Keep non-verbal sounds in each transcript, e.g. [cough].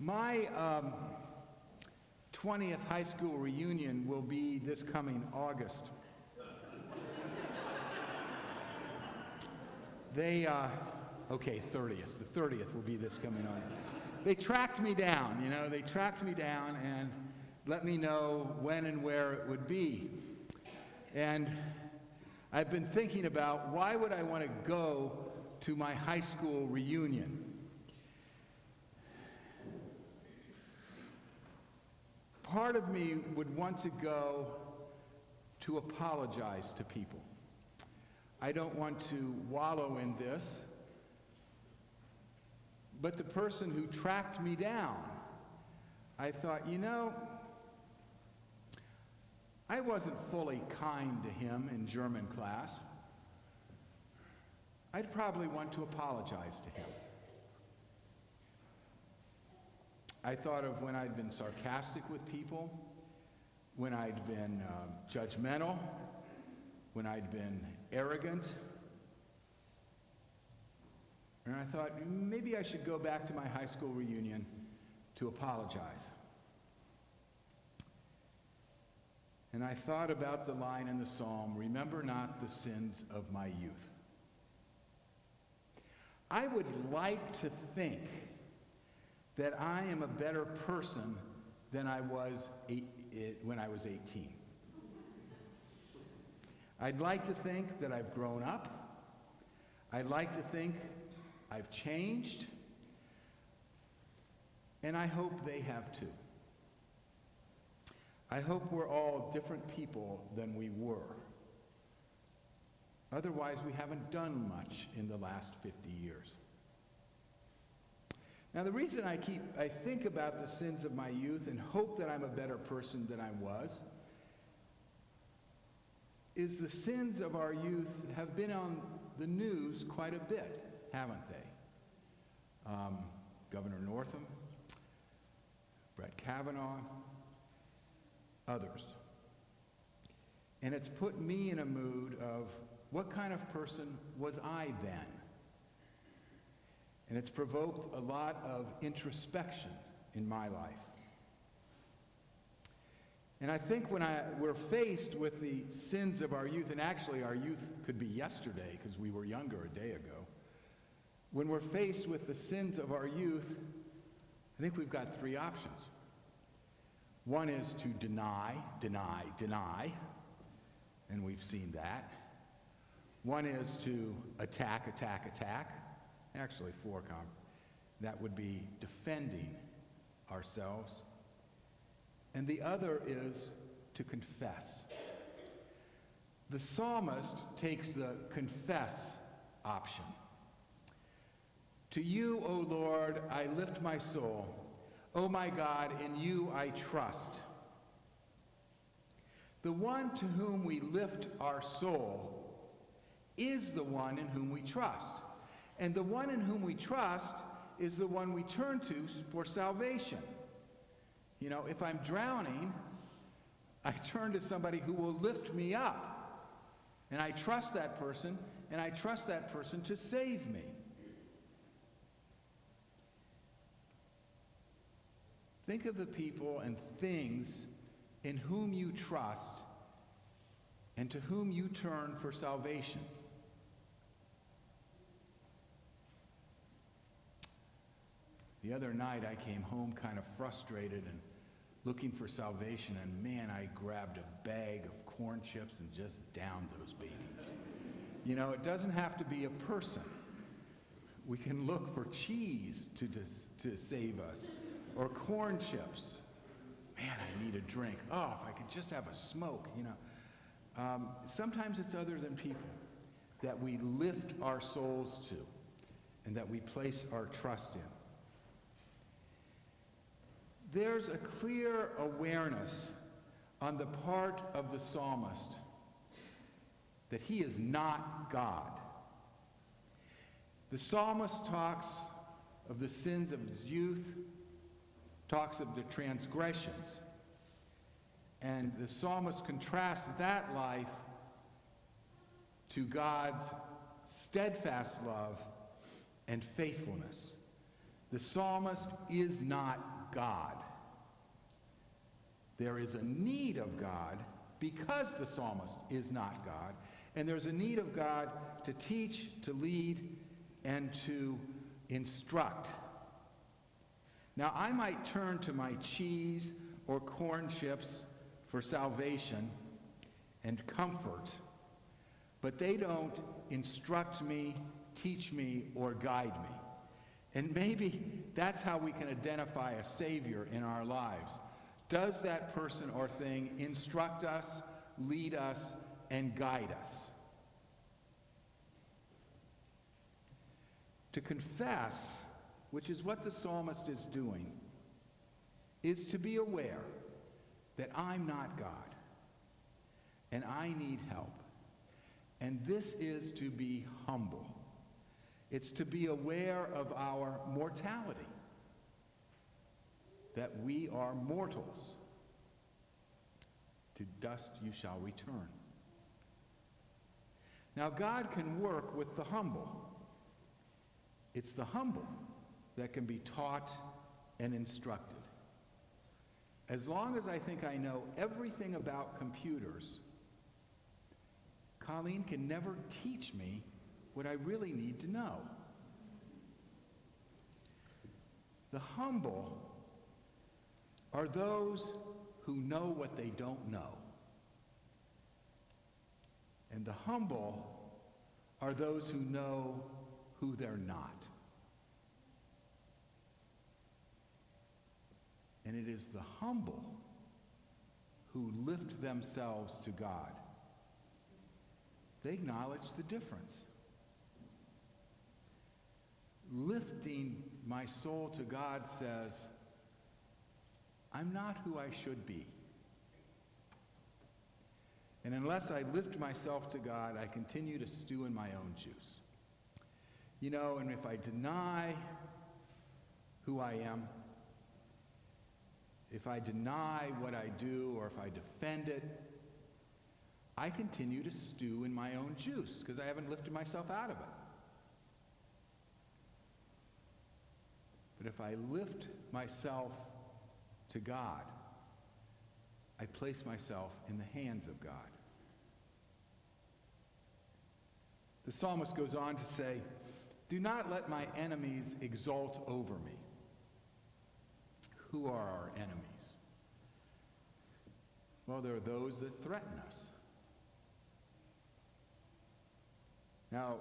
My um, 20th high school reunion will be this coming August. they, uh, okay, 30th. The 30th will be this coming on. They tracked me down, you know, they tracked me down and let me know when and where it would be. And I've been thinking about why would I want to go to my high school reunion? Part of me would want to go to apologize to people. I don't want to wallow in this, but the person who tracked me down, I thought, you know, I wasn't fully kind to him in German class. I'd probably want to apologize to him. I thought of when I'd been sarcastic with people, when I'd been uh, judgmental, when I'd been arrogant. And I thought maybe I should go back to my high school reunion to apologize. And I thought about the line in the psalm Remember not the sins of my youth. I would like to think that I am a better person than I was eight, it, when I was 18. I'd like to think that I've grown up. I'd like to think I've changed. And I hope they have too. I hope we're all different people than we were. Otherwise, we haven't done much in the last 50 years. Now, the reason I keep, I think about the sins of my youth and hope that I'm a better person than I was is the sins of our youth have been on the news quite a bit, haven't they? Um, Governor Northam, Brett Kavanaugh, others. And it's put me in a mood of what kind of person was I then? And it's provoked a lot of introspection in my life. And I think when I, we're faced with the sins of our youth, and actually our youth could be yesterday because we were younger a day ago, when we're faced with the sins of our youth, I think we've got three options. One is to deny, deny, deny, and we've seen that. One is to attack, attack, attack. Actually, four com. That would be defending ourselves. And the other is to confess. The psalmist takes the confess option. To you, O Lord, I lift my soul. O my God, in you I trust. The one to whom we lift our soul is the one in whom we trust. And the one in whom we trust is the one we turn to for salvation. You know, if I'm drowning, I [laughs] turn to somebody who will lift me up. And I trust that person, and I trust that person to save me. Think of the people and things in whom you trust and to whom you turn for salvation. The other night I came home kind of frustrated and looking for salvation, and man, I grabbed a bag of corn chips and just downed those babies. You know, it doesn't have to be a person. We can look for cheese to, to, to save us or corn chips. Man, I need a drink. Oh, if I could just have a smoke, you know. Um, sometimes it's other than people that we lift our souls to and that we place our trust in. There's a clear awareness on the part of the psalmist that he is not God. The psalmist talks of the sins of his youth, talks of the transgressions. And the psalmist contrasts that life to God's steadfast love and faithfulness. The psalmist is not God. There is a need of God because the psalmist is not God, and there's a need of God to teach, to lead, and to instruct. Now, I might turn to my cheese or corn chips for salvation and comfort, but they don't instruct me, teach me, or guide me. And maybe that's how we can identify a Savior in our lives. Does that person or thing instruct us, lead us, and guide us? To confess, which is what the psalmist is doing, is to be aware that I'm not God and I need help. And this is to be humble. It's to be aware of our mortality, that we are mortals. To dust you shall return. Now, God can work with the humble. It's the humble that can be taught and instructed. As long as I think I know everything about computers, Colleen can never teach me what I really need to know. The humble are those who know what they don't know. And the humble are those who know who they're not. And it is the humble who lift themselves to God. They acknowledge the difference. Lifting my soul to God says, I'm not who I should be. And unless I lift myself to God, I continue to stew in my own juice. You know, and if I deny who I am, if I deny what I do, or if I defend it, I continue to stew in my own juice because I haven't lifted myself out of it. But if I lift myself to God, I place myself in the hands of God. The psalmist goes on to say, Do not let my enemies exult over me. Who are our enemies? Well, there are those that threaten us. Now,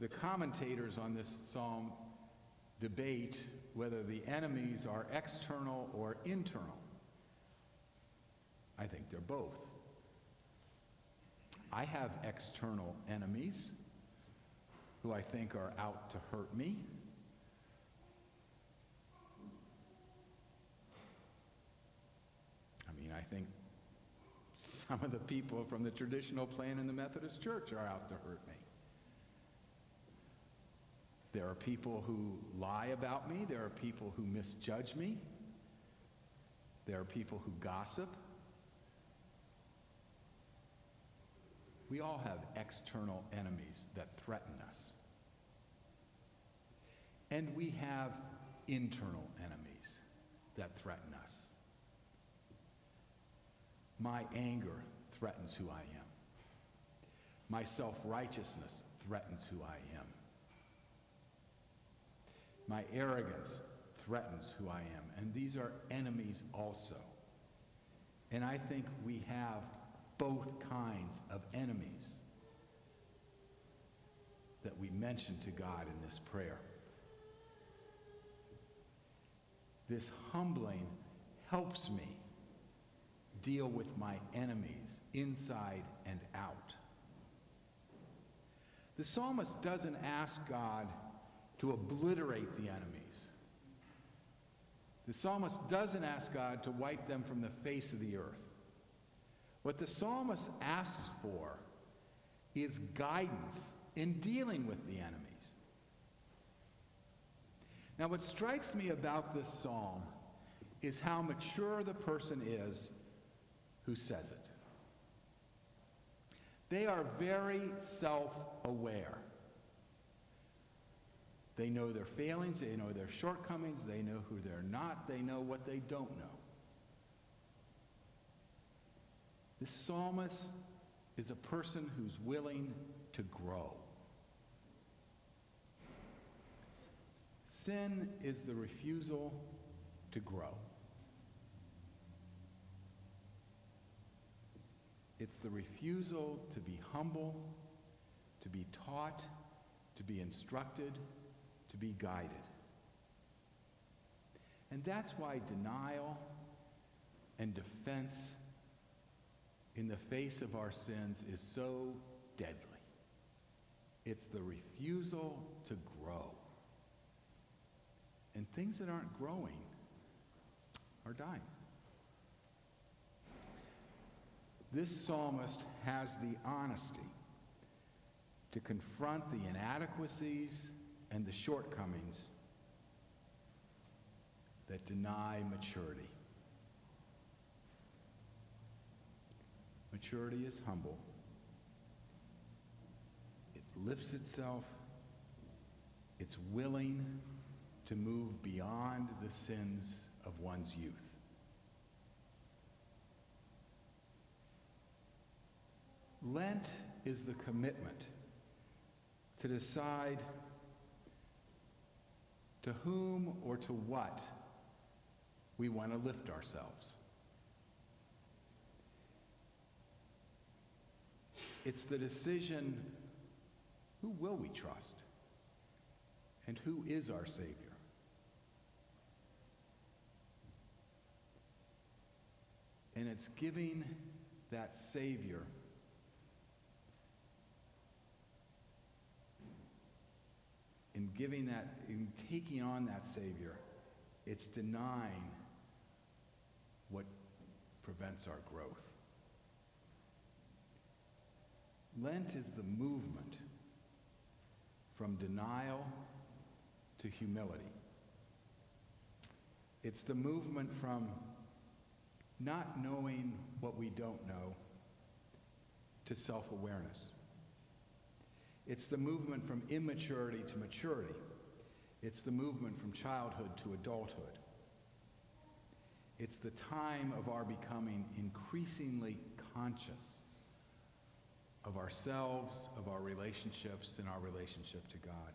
the commentators on this psalm debate whether the enemies are external or internal. I think they're both. I have external enemies who I think are out to hurt me. I mean, I think some of the people from the traditional plan in the Methodist Church are out to hurt me. There are people who lie about me. There are people who misjudge me. There are people who gossip. We all have external enemies that threaten us. And we have internal enemies that threaten us. My anger threatens who I am. My self righteousness threatens who I am. My arrogance threatens who I am. And these are enemies also. And I think we have both kinds of enemies that we mention to God in this prayer. This humbling helps me deal with my enemies inside and out. The psalmist doesn't ask God to obliterate the enemies. The psalmist doesn't ask God to wipe them from the face of the earth. What the psalmist asks for is guidance in dealing with the enemies. Now, what strikes me about this psalm is how mature the person is who says it. They are very self aware. They know their failings, they know their shortcomings, they know who they're not, they know what they don't know. This psalmist is a person who's willing to grow. Sin is the refusal to grow. It's the refusal to be humble, to be taught, to be instructed, be guided. And that's why denial and defense in the face of our sins is so deadly. It's the refusal to grow. And things that aren't growing are dying. This psalmist has the honesty to confront the inadequacies and the shortcomings that deny maturity. Maturity is humble. It lifts itself. It's willing to move beyond the sins of one's youth. Lent is the commitment to decide to whom or to what we want to lift ourselves. It's the decision who will we trust? And who is our Savior? And it's giving that Savior in giving that, in taking on that Savior, it's denying what prevents our growth. Lent is the movement from denial to humility. It's the movement from not knowing what we don't know to self awareness. It's the movement from immaturity to maturity. It's the movement from childhood to adulthood. It's the time of our becoming increasingly conscious of ourselves, of our relationships, and our relationship to God.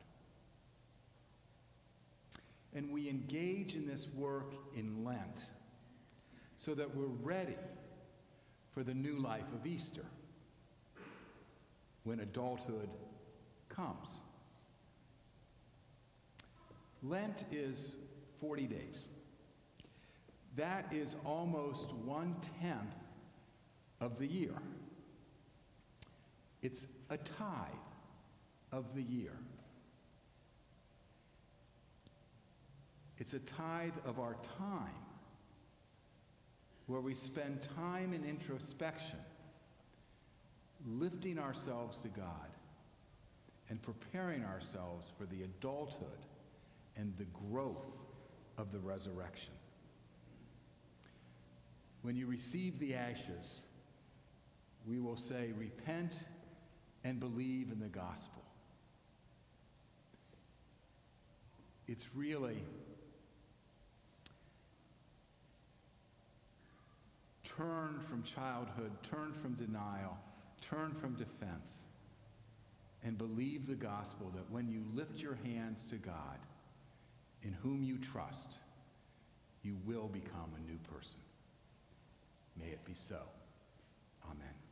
And we engage in this work in Lent so that we're ready for the new life of Easter when adulthood comes. Lent is 40 days. That is almost one tenth of the year. It's a tithe of the year. It's a tithe of our time where we spend time in introspection, lifting ourselves to God and preparing ourselves for the adulthood and the growth of the resurrection. When you receive the ashes, we will say, Repent and believe in the gospel. It's really turn from childhood, turn from denial, turn from defense, and believe the gospel that when you lift your hands to God, in whom you trust, you will become a new person. May it be so. Amen.